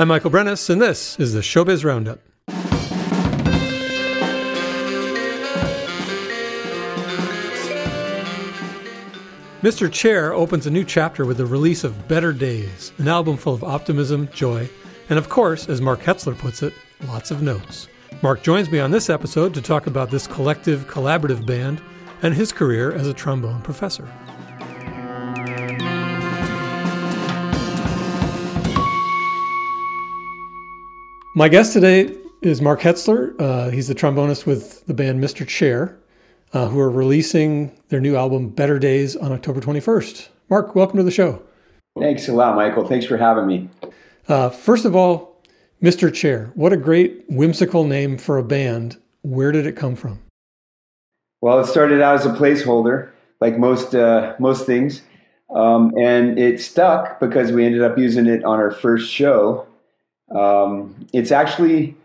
I'm Michael Brenneis, and this is the Showbiz Roundup. Mr. Chair opens a new chapter with the release of Better Days, an album full of optimism, joy, and of course, as Mark Hetzler puts it, lots of notes. Mark joins me on this episode to talk about this collective, collaborative band and his career as a trombone professor. My guest today is Mark Hetzler. Uh, he's the trombonist with the band Mr. Chair uh, who are releasing their new album Better Days on October 21st. Mark, welcome to the show. Thanks a lot, Michael. Thanks for having me. Uh, first of all, Mr. Chair, what a great whimsical name for a band. Where did it come from? Well, it started out as a placeholder, like most uh, most things, um, and it stuck because we ended up using it on our first show. Um, it's actually,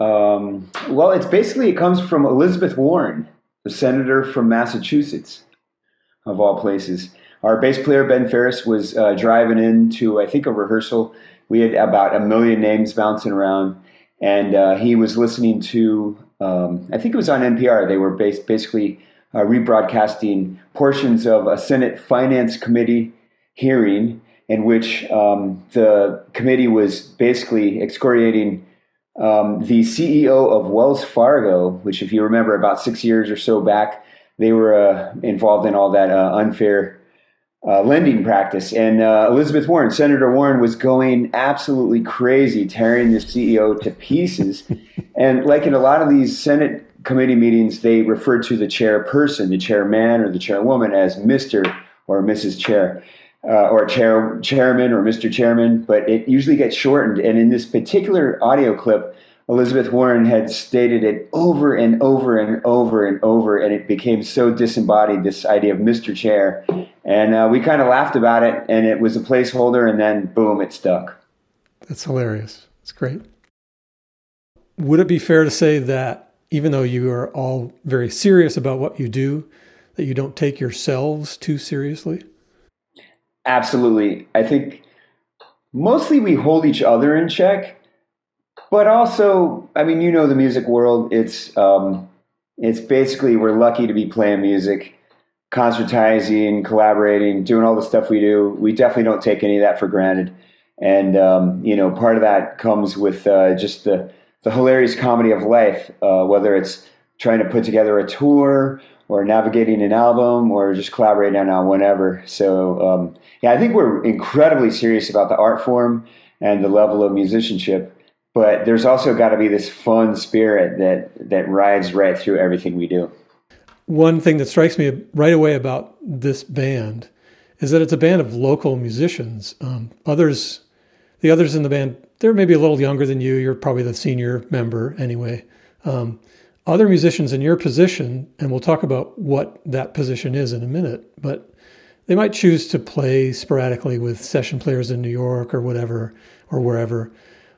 um, well, it's basically it comes from Elizabeth Warren, the senator from Massachusetts, of all places. Our bass player, Ben Ferris, was uh, driving into, I think, a rehearsal. We had about a million names bouncing around, and uh, he was listening to, um, I think it was on NPR. They were basically uh, rebroadcasting portions of a Senate Finance Committee hearing in which um, the committee was basically excoriating um, the CEO of Wells Fargo, which, if you remember, about six years or so back, they were uh, involved in all that uh, unfair uh, lending practice. And uh, Elizabeth Warren, Senator Warren, was going absolutely crazy, tearing the CEO to pieces. and like in a lot of these Senate committee meetings, they refer to the chairperson, the chairman, or the chairwoman as Mr. or Mrs. Chair uh, or chair, chairman or Mr. Chairman, but it usually gets shortened. And in this particular audio clip, Elizabeth Warren had stated it over and over and over and over, and it became so disembodied, this idea of Mr. Chair. And uh, we kind of laughed about it, and it was a placeholder, and then boom, it stuck. That's hilarious. It's great. Would it be fair to say that even though you are all very serious about what you do, that you don't take yourselves too seriously? Absolutely. I think mostly we hold each other in check, but also, I mean, you know, the music world, it's, um, it's basically we're lucky to be playing music, concertizing, collaborating, doing all the stuff we do. We definitely don't take any of that for granted. And, um, you know, part of that comes with uh, just the, the hilarious comedy of life, uh, whether it's trying to put together a tour or navigating an album or just collaborating on whatever. So um, yeah, I think we're incredibly serious about the art form and the level of musicianship. But there's also got to be this fun spirit that that rides right through everything we do. One thing that strikes me right away about this band is that it's a band of local musicians. Um, others, the others in the band, they're maybe a little younger than you. You're probably the senior member anyway. Um, other musicians in your position, and we'll talk about what that position is in a minute, but they might choose to play sporadically with session players in New York or whatever, or wherever,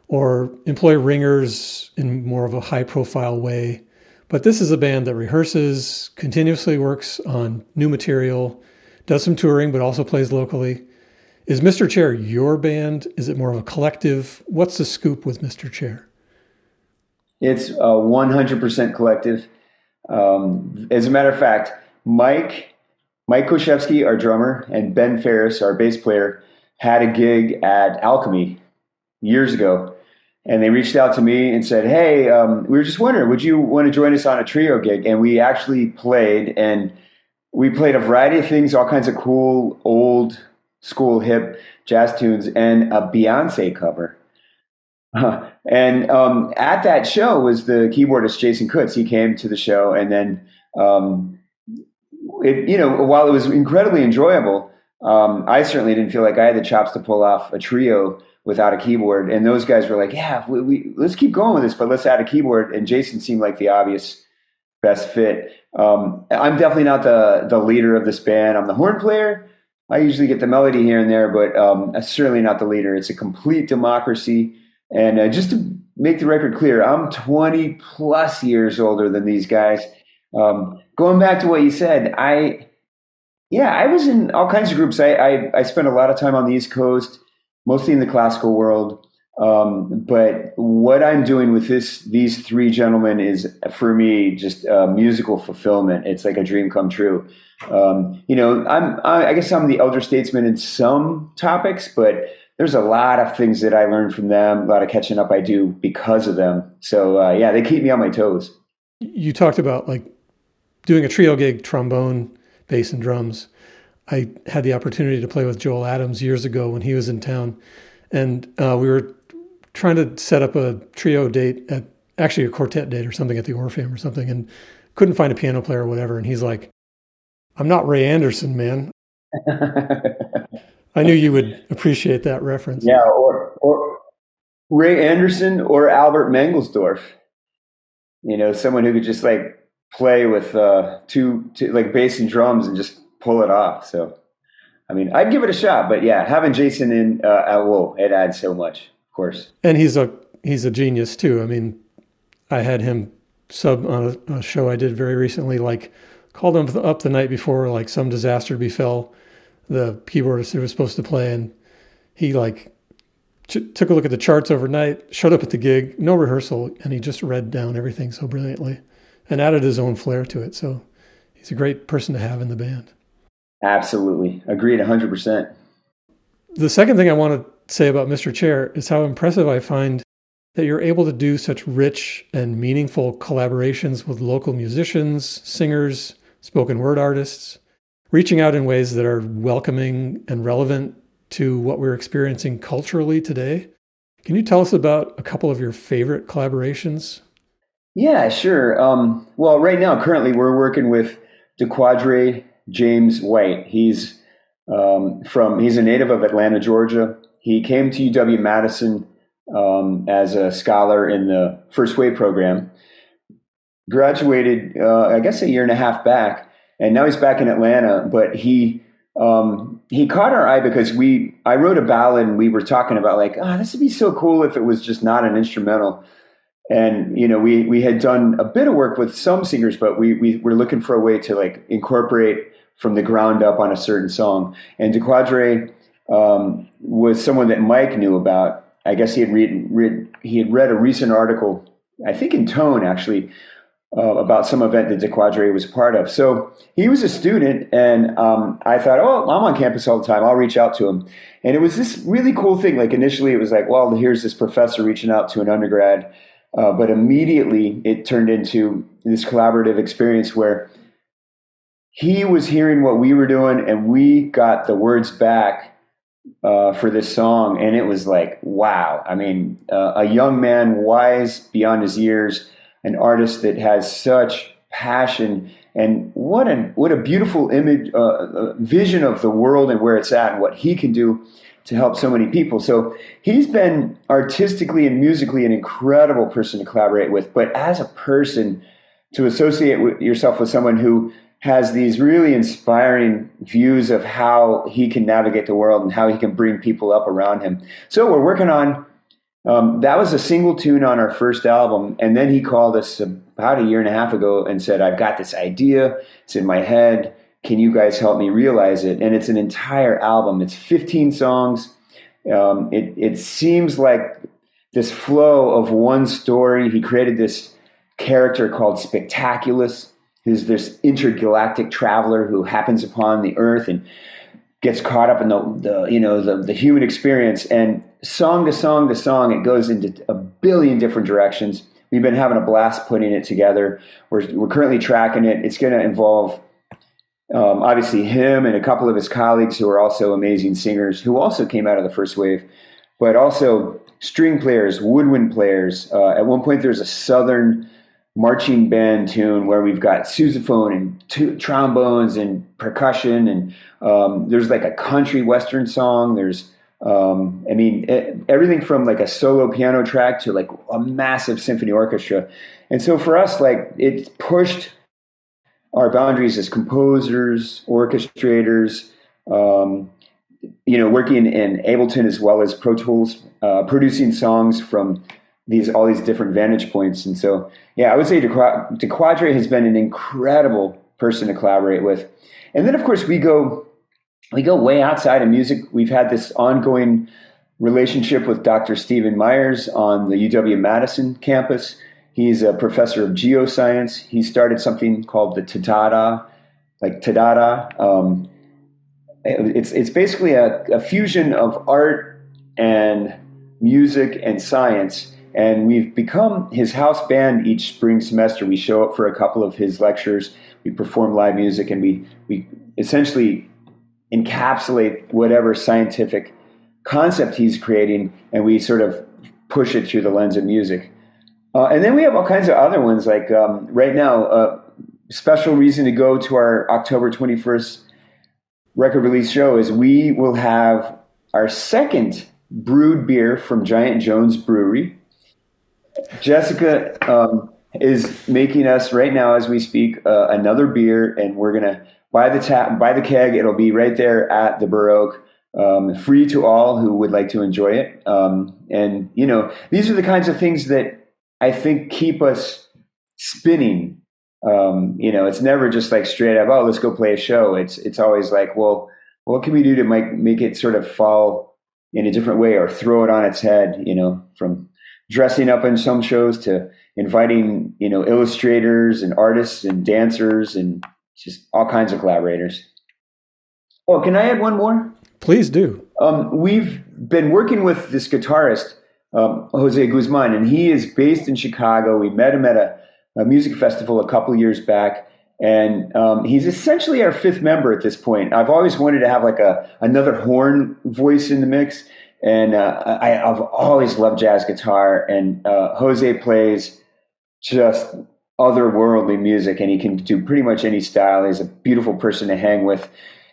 or employ ringers in more of a high profile way. But this is a band that rehearses, continuously works on new material, does some touring, but also plays locally. Is Mr. Chair your band? Is it more of a collective? What's the scoop with Mr. Chair? It's a 100% collective. Um, as a matter of fact, Mike, Mike Koszewski, our drummer, and Ben Ferris, our bass player, had a gig at Alchemy years ago. And they reached out to me and said, Hey, um, we were just wondering, would you want to join us on a trio gig? And we actually played, and we played a variety of things, all kinds of cool, old school, hip jazz tunes, and a Beyonce cover. Uh, and um, at that show was the keyboardist Jason Kutz. He came to the show, and then um, it, you know, while it was incredibly enjoyable, um, I certainly didn't feel like I had the chops to pull off a trio without a keyboard. And those guys were like, "Yeah, we, we, let's keep going with this, but let's add a keyboard." And Jason seemed like the obvious best fit. Um, I'm definitely not the the leader of this band. I'm the horn player. I usually get the melody here and there, but um, certainly not the leader. It's a complete democracy. And uh, just to make the record clear, I'm 20 plus years older than these guys. Um, going back to what you said, I, yeah, I was in all kinds of groups. I, I, I, spent a lot of time on the East Coast, mostly in the classical world. Um, but what I'm doing with this, these three gentlemen is for me just musical fulfillment. It's like a dream come true. Um, you know, I'm, I, I guess I'm the elder statesman in some topics, but there's a lot of things that I learned from them, a lot of catching up I do because of them. So uh, yeah, they keep me on my toes. You talked about like doing a trio gig, trombone, bass, and drums. I had the opportunity to play with Joel Adams years ago when he was in town, and uh, we were trying to set up a trio date at actually a quartet date or something at the Orpheum or something, and couldn't find a piano player or whatever. And he's like, "I'm not Ray Anderson, man." I knew you would appreciate that reference. Yeah, or or Ray Anderson or Albert Mangelsdorff. You know, someone who could just like play with uh, two, two like bass and drums and just pull it off. So, I mean, I'd give it a shot. But yeah, having Jason in, uh, at, it adds so much, of course. And he's a he's a genius too. I mean, I had him sub on a, a show I did very recently. Like, called him up the night before, like some disaster befell the keyboardist who was supposed to play, and he like ch- took a look at the charts overnight, showed up at the gig, no rehearsal, and he just read down everything so brilliantly, and added his own flair to it. So he's a great person to have in the band. Absolutely, agreed, hundred percent. The second thing I want to say about Mr. Chair is how impressive I find that you're able to do such rich and meaningful collaborations with local musicians, singers, spoken word artists reaching out in ways that are welcoming and relevant to what we're experiencing culturally today. Can you tell us about a couple of your favorite collaborations? Yeah, sure. Um, well, right now, currently, we're working with DeQuadre James White. He's um, from he's a native of Atlanta, Georgia. He came to UW Madison um, as a scholar in the First Wave program. Graduated, uh, I guess, a year and a half back, and now he's back in Atlanta. But he um, he caught our eye because we I wrote a ballad and we were talking about like, oh, this would be so cool if it was just not an instrumental. And you know, we we had done a bit of work with some singers, but we we were looking for a way to like incorporate from the ground up on a certain song. And DeQuadre um, was someone that Mike knew about. I guess he had read, read he had read a recent article, I think in Tone actually, uh, about some event that DeQuadre was part of. So he was a student, and um, I thought, oh, I'm on campus all the time. I'll reach out to him. And it was this really cool thing. Like initially, it was like, well, here's this professor reaching out to an undergrad. Uh, but immediately it turned into this collaborative experience where he was hearing what we were doing, and we got the words back uh, for this song. And it was like, wow. I mean, uh, a young man, wise beyond his years an artist that has such passion. And what a what a beautiful image uh, uh, vision of the world and where it's at and what he can do to help so many people. So he's been artistically and musically an incredible person to collaborate with. But as a person to associate with yourself with someone who has these really inspiring views of how he can navigate the world and how he can bring people up around him. So we're working on um, that was a single tune on our first album. And then he called us about a year and a half ago and said, I've got this idea. It's in my head. Can you guys help me realize it? And it's an entire album. It's 15 songs. Um, it, it seems like this flow of one story. He created this character called Spectaculus, who's this intergalactic traveler who happens upon the earth and gets caught up in the, the you know the, the human experience and song to song to song it goes into a billion different directions. We've been having a blast putting it together. We're, we're currently tracking it. It's going to involve um, obviously him and a couple of his colleagues who are also amazing singers who also came out of the first wave but also string players woodwind players. Uh, at one point there's a southern marching band tune where we've got sousaphone and t- trombones and percussion and um, there's like a country western song. There's um, i mean it, everything from like a solo piano track to like a massive symphony orchestra and so for us like it pushed our boundaries as composers orchestrators um, you know working in ableton as well as pro tools uh, producing songs from these all these different vantage points. And so, yeah, I would say DeQuadre has been an incredible person to collaborate with. And then, of course, we go we go way outside of music. We've had this ongoing relationship with Dr. Stephen Meyers on the UW Madison campus. He's a professor of geoscience. He started something called the Tadada, like Tadada. Um, it's it's basically a, a fusion of art and music and science. And we've become his house band each spring semester. We show up for a couple of his lectures. We perform live music, and we we essentially encapsulate whatever scientific concept he's creating, and we sort of push it through the lens of music. Uh, and then we have all kinds of other ones. Like um, right now, a uh, special reason to go to our October twenty first record release show is we will have our second brewed beer from Giant Jones Brewery. Jessica um, is making us right now as we speak uh, another beer, and we're gonna buy the tap, buy the keg. It'll be right there at the Bur Oak, um, free to all who would like to enjoy it. Um, and you know, these are the kinds of things that I think keep us spinning. Um, you know, it's never just like straight up, oh, let's go play a show. It's it's always like, well, what can we do to make make it sort of fall in a different way or throw it on its head? You know, from dressing up in some shows to inviting you know illustrators and artists and dancers and just all kinds of collaborators. Oh, can I add one more? Please do. Um, we've been working with this guitarist, um, Jose Guzman, and he is based in Chicago. We met him at a, a music festival a couple years back, and um, he's essentially our fifth member at this point. I've always wanted to have like a another horn voice in the mix, and uh, I, have always loved jazz guitar. And uh, Jose plays just otherworldly music, and he can do pretty much any style. He's a beautiful person to hang with,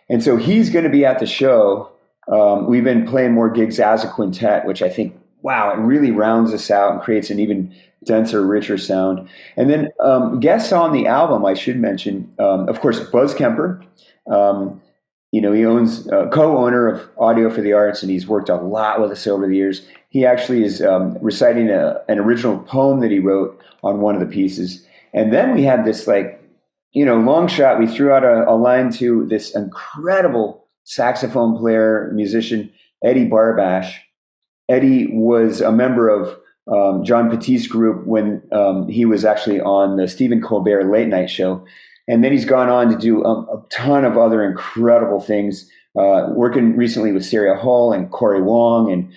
and so he's going to be at the show. Um, we've been playing more gigs as a quintet, which I think, wow, it really rounds us out and creates an even denser, richer sound. And then um, guests on the album, I should mention, um, of course, Buzz Kemper. Um, you know, he owns uh, co-owner of Audio for the Arts, and he's worked a lot with us over the years. He actually is um, reciting a, an original poem that he wrote on one of the pieces. And then we had this like, you know, long shot. We threw out a, a line to this incredible saxophone player, musician, Eddie Barbash. Eddie was a member of um, Jon Batiste's group when um, he was actually on the Stephen Colbert late night show. And then he's gone on to do a, a ton of other incredible things, uh, working recently with Sierra Hull and Cory Wong. And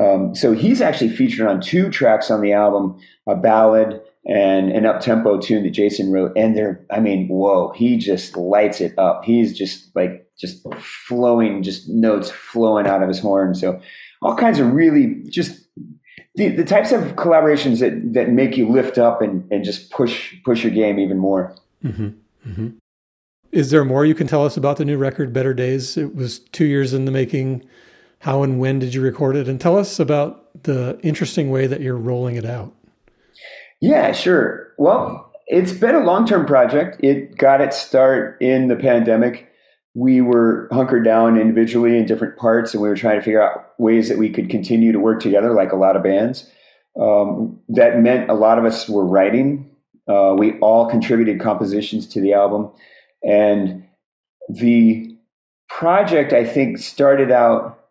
um, so he's actually featured on two tracks on the album, a ballad and an up tempo tune that Jason wrote. And they're, I mean, whoa, he just lights it up. He's just like, just flowing, just notes flowing out of his horn. So all kinds of really just the, the types of collaborations that, that make you lift up and, and just push push your game even more. Mm-hmm. Mm-hmm. Is there more you can tell us about the new record, Better Days? It was two years in the making. How and when did you record it? And tell us about the interesting way that you're rolling it out. Yeah, sure. Well, it's been a long term project. It got its start in the pandemic. We were hunkered down individually in different parts, and we were trying to figure out ways that we could continue to work together, like a lot of bands. Um, that meant a lot of us were writing uh, we all contributed compositions to the album. And the project, I think, started out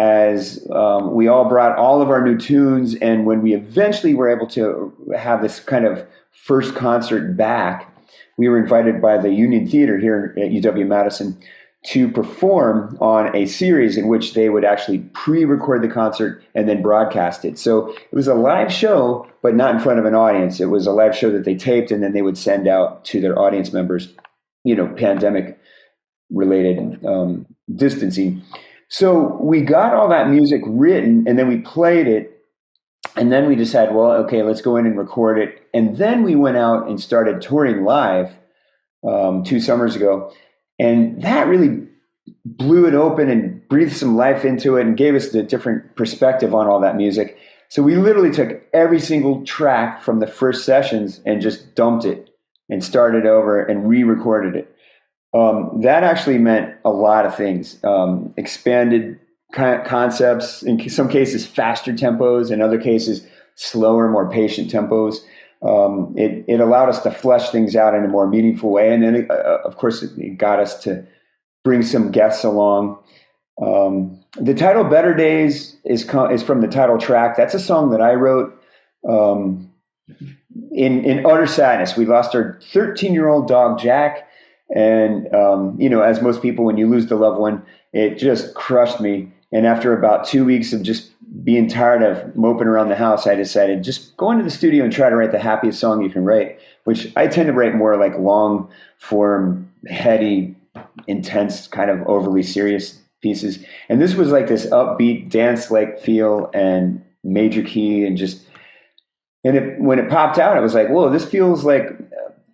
as um, we all brought all of our new tunes. And when we eventually were able to have this kind of first concert back, we were invited by the Union Theater here at UW Madison to perform on a series in which they would actually pre-record the concert and then broadcast it. So it was a live show, but not in front of an audience. It was a live show that they taped and then they would send out to their audience members, you know, pandemic related um, distancing. So we got all that music written and then we played it. And then we decided, well, okay, let's go in and record it. And then we went out and started touring live um, two summers ago. And that really blew it open and breathed some life into it and gave us the different perspective on all that music. So we literally took every single track from the first sessions and just dumped it and started over and re-recorded it. Um, that actually meant a lot of things. Um, expanded concepts, in some cases faster tempos, in other cases slower, more patient tempos um, it, it allowed us to flesh things out in a more meaningful way. And then, it, uh, of course, it, it, got us to bring some guests along. Um, the title "Better Days" is is from the title track. That's a song that I wrote um, in in utter sadness. We lost our 13 year old dog Jack, and um, you know, as most people, when you lose the loved one, it just crushed me. And after about two weeks of just being tired of moping around the house, I decided just go into the studio and try to write the happiest song you can write. Which I tend to write more like long form, heady, intense, kind of overly serious pieces. And this was like this upbeat dance like feel and major key and just and it, when it popped out, it was like, whoa, this feels like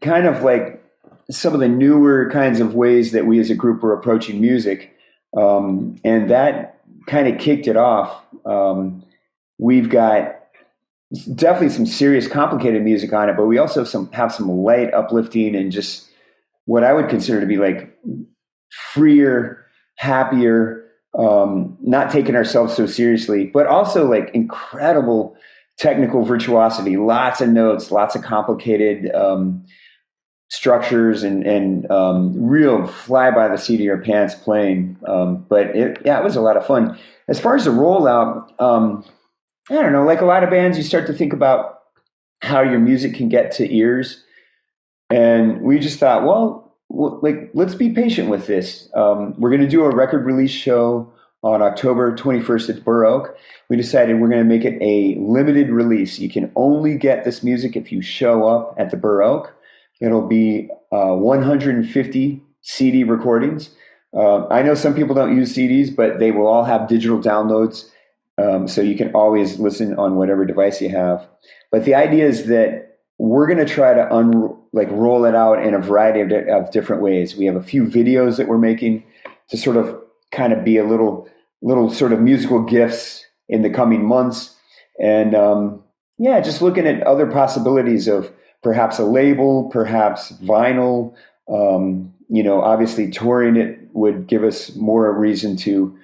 kind of like some of the newer kinds of ways that we as a group were approaching music. Um, and that kind of kicked it off. Um, we've got definitely some serious, complicated music on it, but we also have some, have some light, uplifting, and just what I would consider to be like freer, happier, um, not taking ourselves so seriously, but also like incredible technical virtuosity, lots of notes, lots of complicated um, structures, and and um, real fly by the seat of your pants playing. Um, but it, yeah, it was a lot of fun. As far as the rollout, um, I don't know. Like a lot of bands, you start to think about how your music can get to ears, and we just thought, well. Like, let's be patient with this. Um, we're going to do a record release show on October 21st at Oak, we decided we're going to make it a limited release. You can only get this music if you show up at the Oak. It'll be uh, 150 CD recordings. Uh, I know some people don't use CDs, but they will all have digital downloads, um, so you can always listen on whatever device you have. But the idea is that we're going to try to un- like roll it out in a variety of, di- of different ways. We have a few videos that we're making to sort of kind of be a little little sort of musical gifts in the coming months. And um, yeah, just looking at other possibilities of perhaps a label, perhaps vinyl. Um, you know, obviously touring it would give us more reason to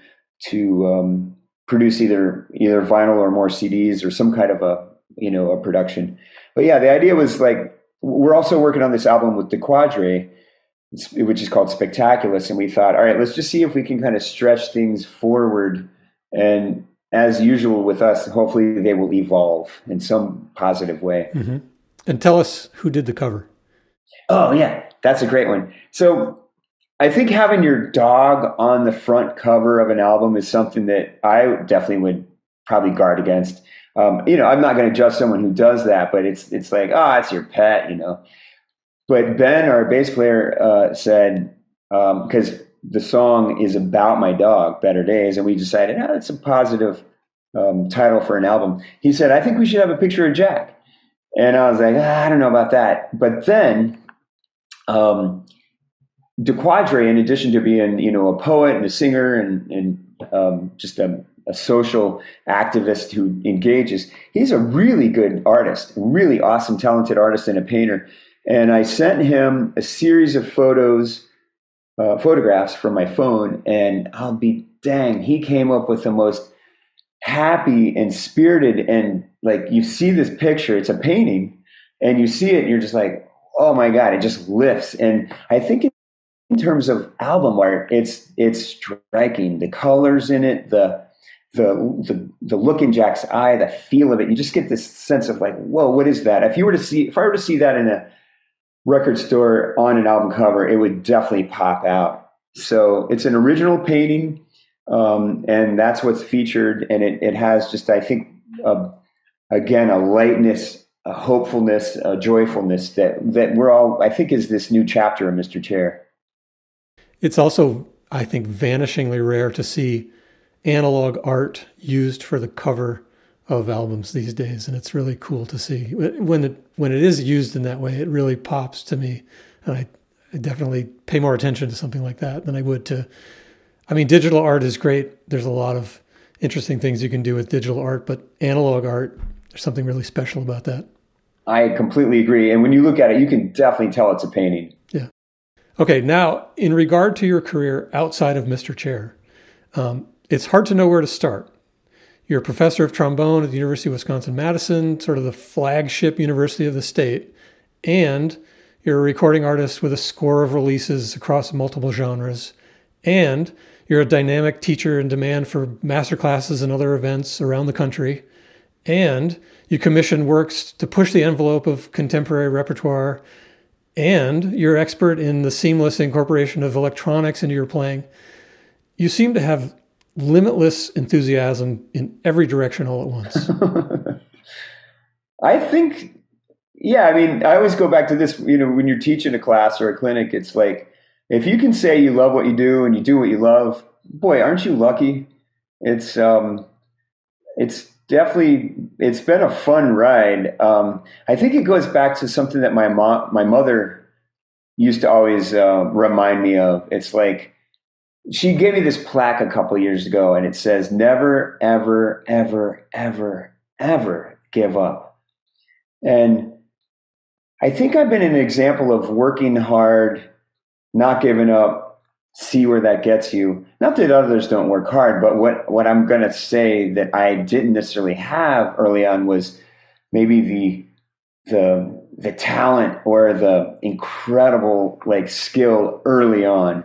to um, produce either either vinyl or more CDs or some kind of a you know a production. But yeah, the idea was like we're also working on this album with Dequadre, which is called Spectaculus. And we thought, all right, let's just see if we can kind of stretch things forward. And as usual with us, hopefully they will evolve in some positive way. Mm-hmm. And tell us who did the cover. Oh, yeah, that's a great one. So I think having your dog on the front cover of an album is something that I definitely would probably guard against. Um, you know, I'm not going to judge someone who does that, but it's it's like, oh, it's your pet, you know. But Ben, our bass player, uh, said because um, the song is about my dog, Better Days, and we decided, oh, that's a positive um, title for an album. He said, I think we should have a picture of Jack, and I was like, ah, I don't know about that. But then, um, Dequadre, in addition to being you know a poet and a singer and and um, just a, a social activist who engages, he's a really good artist, really awesome, talented artist and a painter. And I sent him a series of photos, uh, photographs from my phone, and I'll be dang, he came up with the most happy and spirited and like you see this picture, it's a painting, and you see it, and you're just like, oh my god, it just lifts. And I think in terms of album art, it's it's striking. The colors in it, the the, the the look in Jack's eye, the feel of it, you just get this sense of like, whoa, what is that? If you were to see, if I were to see that in a record store on an album cover, it would definitely pop out. So it's an original painting, um, and that's what's featured. And it, it has just, I think, again, a lightness, a hopefulness, a joyfulness that that we're all, I think, is this new chapter of Mr. Chair. It's also, I think, vanishingly rare to see analog art used for the cover of albums these days, and it's really cool to see when it when it is used in that way. It really pops to me, and I, I definitely pay more attention to something like that than I would to. I mean, digital art is great. There's a lot of interesting things you can do with digital art, but analog art, there's something really special about that. I completely agree. And when you look at it, you can definitely tell it's a painting. Yeah. Okay. Now, in regard to your career outside of Mr. Chair, um, it's hard to know where to start. You're a professor of trombone at the University of Wisconsin Madison, sort of the flagship university of the state, and you're a recording artist with a score of releases across multiple genres, and You're a dynamic teacher in demand for master classes and other events around the country. And you commission works to push the envelope of contemporary repertoire. And you're expert in the seamless incorporation of electronics into your playing. You seem to have limitless enthusiasm in every direction all at once. I think, yeah, I mean, I always go back to this, you know, when you're teaching a class or a clinic, it's like, if you can say you love what you do and you do what you love, boy, aren't you lucky? It's, um, it's definitely, it's been a fun ride. Um, I think it goes back to something that my mom, my mother used to always uh, remind me of. It's like, she gave me this plaque a couple years ago and it says never ever ever ever ever give up and i think i've been an example of working hard not giving up see where that gets you not that others don't work hard but what what i'm going to say that i didn't necessarily have early on was maybe the the the talent or the incredible like skill early on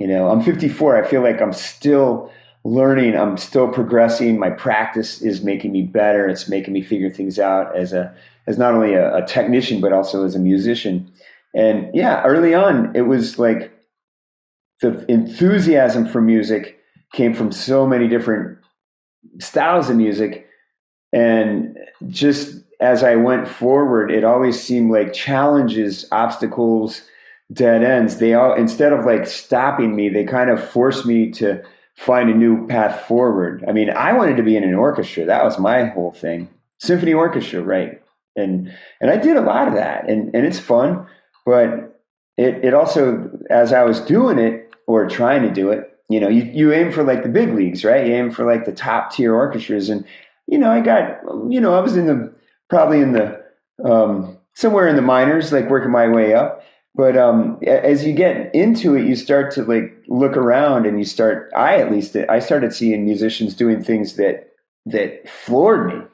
you know, I'm 54. I feel like I'm still learning. I'm still progressing. My practice is making me better. It's making me figure things out as a as not only a, a technician but also as a musician. And yeah, early on, it was like the enthusiasm for music came from so many different styles of music, and just as I went forward, it always seemed like challenges, obstacles dead ends they all instead of like stopping me they kind of forced me to find a new path forward. I mean i wanted to be in an orchestra. That was my whole thing. Symphony orchestra right. And and i did a lot of that. And and it's fun but it it also as i was doing it or trying to do it you know you, you aim for like the big leagues right you aim for like the top tier orchestras and you know i got you know i was in the probably in the um somewhere in the minors like working my way up but um, as you get into it, you start to like look around, and you start. I at least I started seeing musicians doing things that that floored me.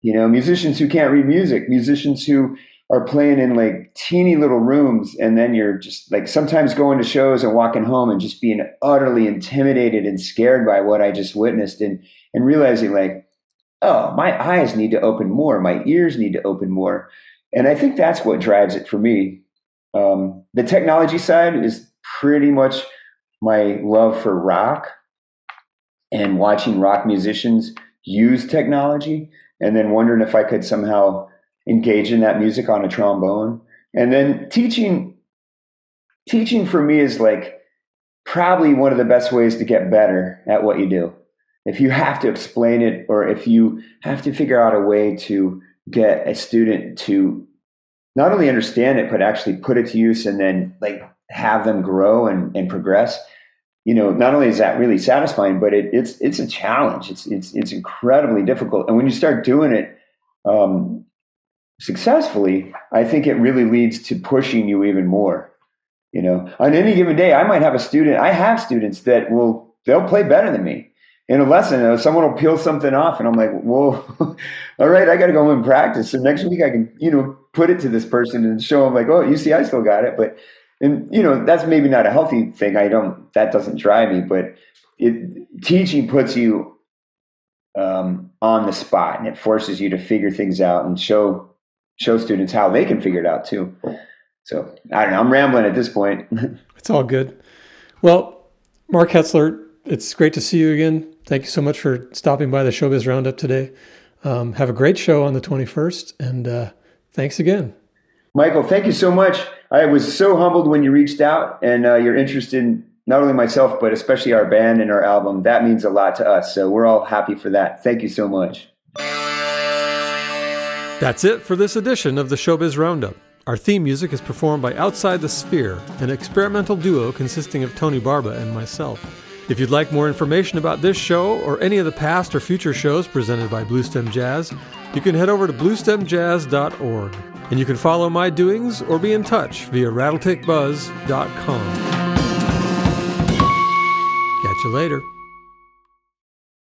You know, musicians who can't read music, musicians who are playing in like teeny little rooms, and then you're just like sometimes going to shows and walking home and just being utterly intimidated and scared by what I just witnessed, and and realizing like, oh, my eyes need to open more, my ears need to open more, and I think that's what drives it for me. Um, the technology side is pretty much my love for rock and watching rock musicians use technology and then wondering if I could somehow engage in that music on a trombone. And then teaching teaching for me is like probably one of the best ways to get better at what you do. If you have to explain it or if you have to figure out a way to get a student to not only understand it, but actually put it to use and then like have them grow and, and progress. You know, not only is that really satisfying, but it, it's it's a challenge. It's it's it's incredibly difficult. And when you start doing it um, successfully, I think it really leads to pushing you even more. You know, on any given day, I might have a student. I have students that will they'll play better than me in a lesson, someone will peel something off, and I'm like, "Whoa, all right, I got to go and practice." So next week, I can, you know, put it to this person and show them, like, "Oh, you see, I still got it." But, and you know, that's maybe not a healthy thing. I don't. That doesn't drive me, but it teaching puts you um, on the spot, and it forces you to figure things out and show show students how they can figure it out too. So I don't know. I'm rambling at this point. it's all good. Well, Mark Hetzler, it's great to see you again. Thank you so much for stopping by the Showbiz Roundup today. Um, have a great show on the 21st, and uh, thanks again. Michael, thank you so much. I was so humbled when you reached out and uh, you're interested in not only myself, but especially our band and our album. That means a lot to us. So we're all happy for that. Thank you so much. That's it for this edition of the Showbiz Roundup. Our theme music is performed by Outside the Sphere, an experimental duo consisting of Tony Barba and myself. If you'd like more information about this show or any of the past or future shows presented by Bluestem Jazz, you can head over to bluestemjazz.org. And you can follow my doings or be in touch via rattletakebuzz.com. Catch you later.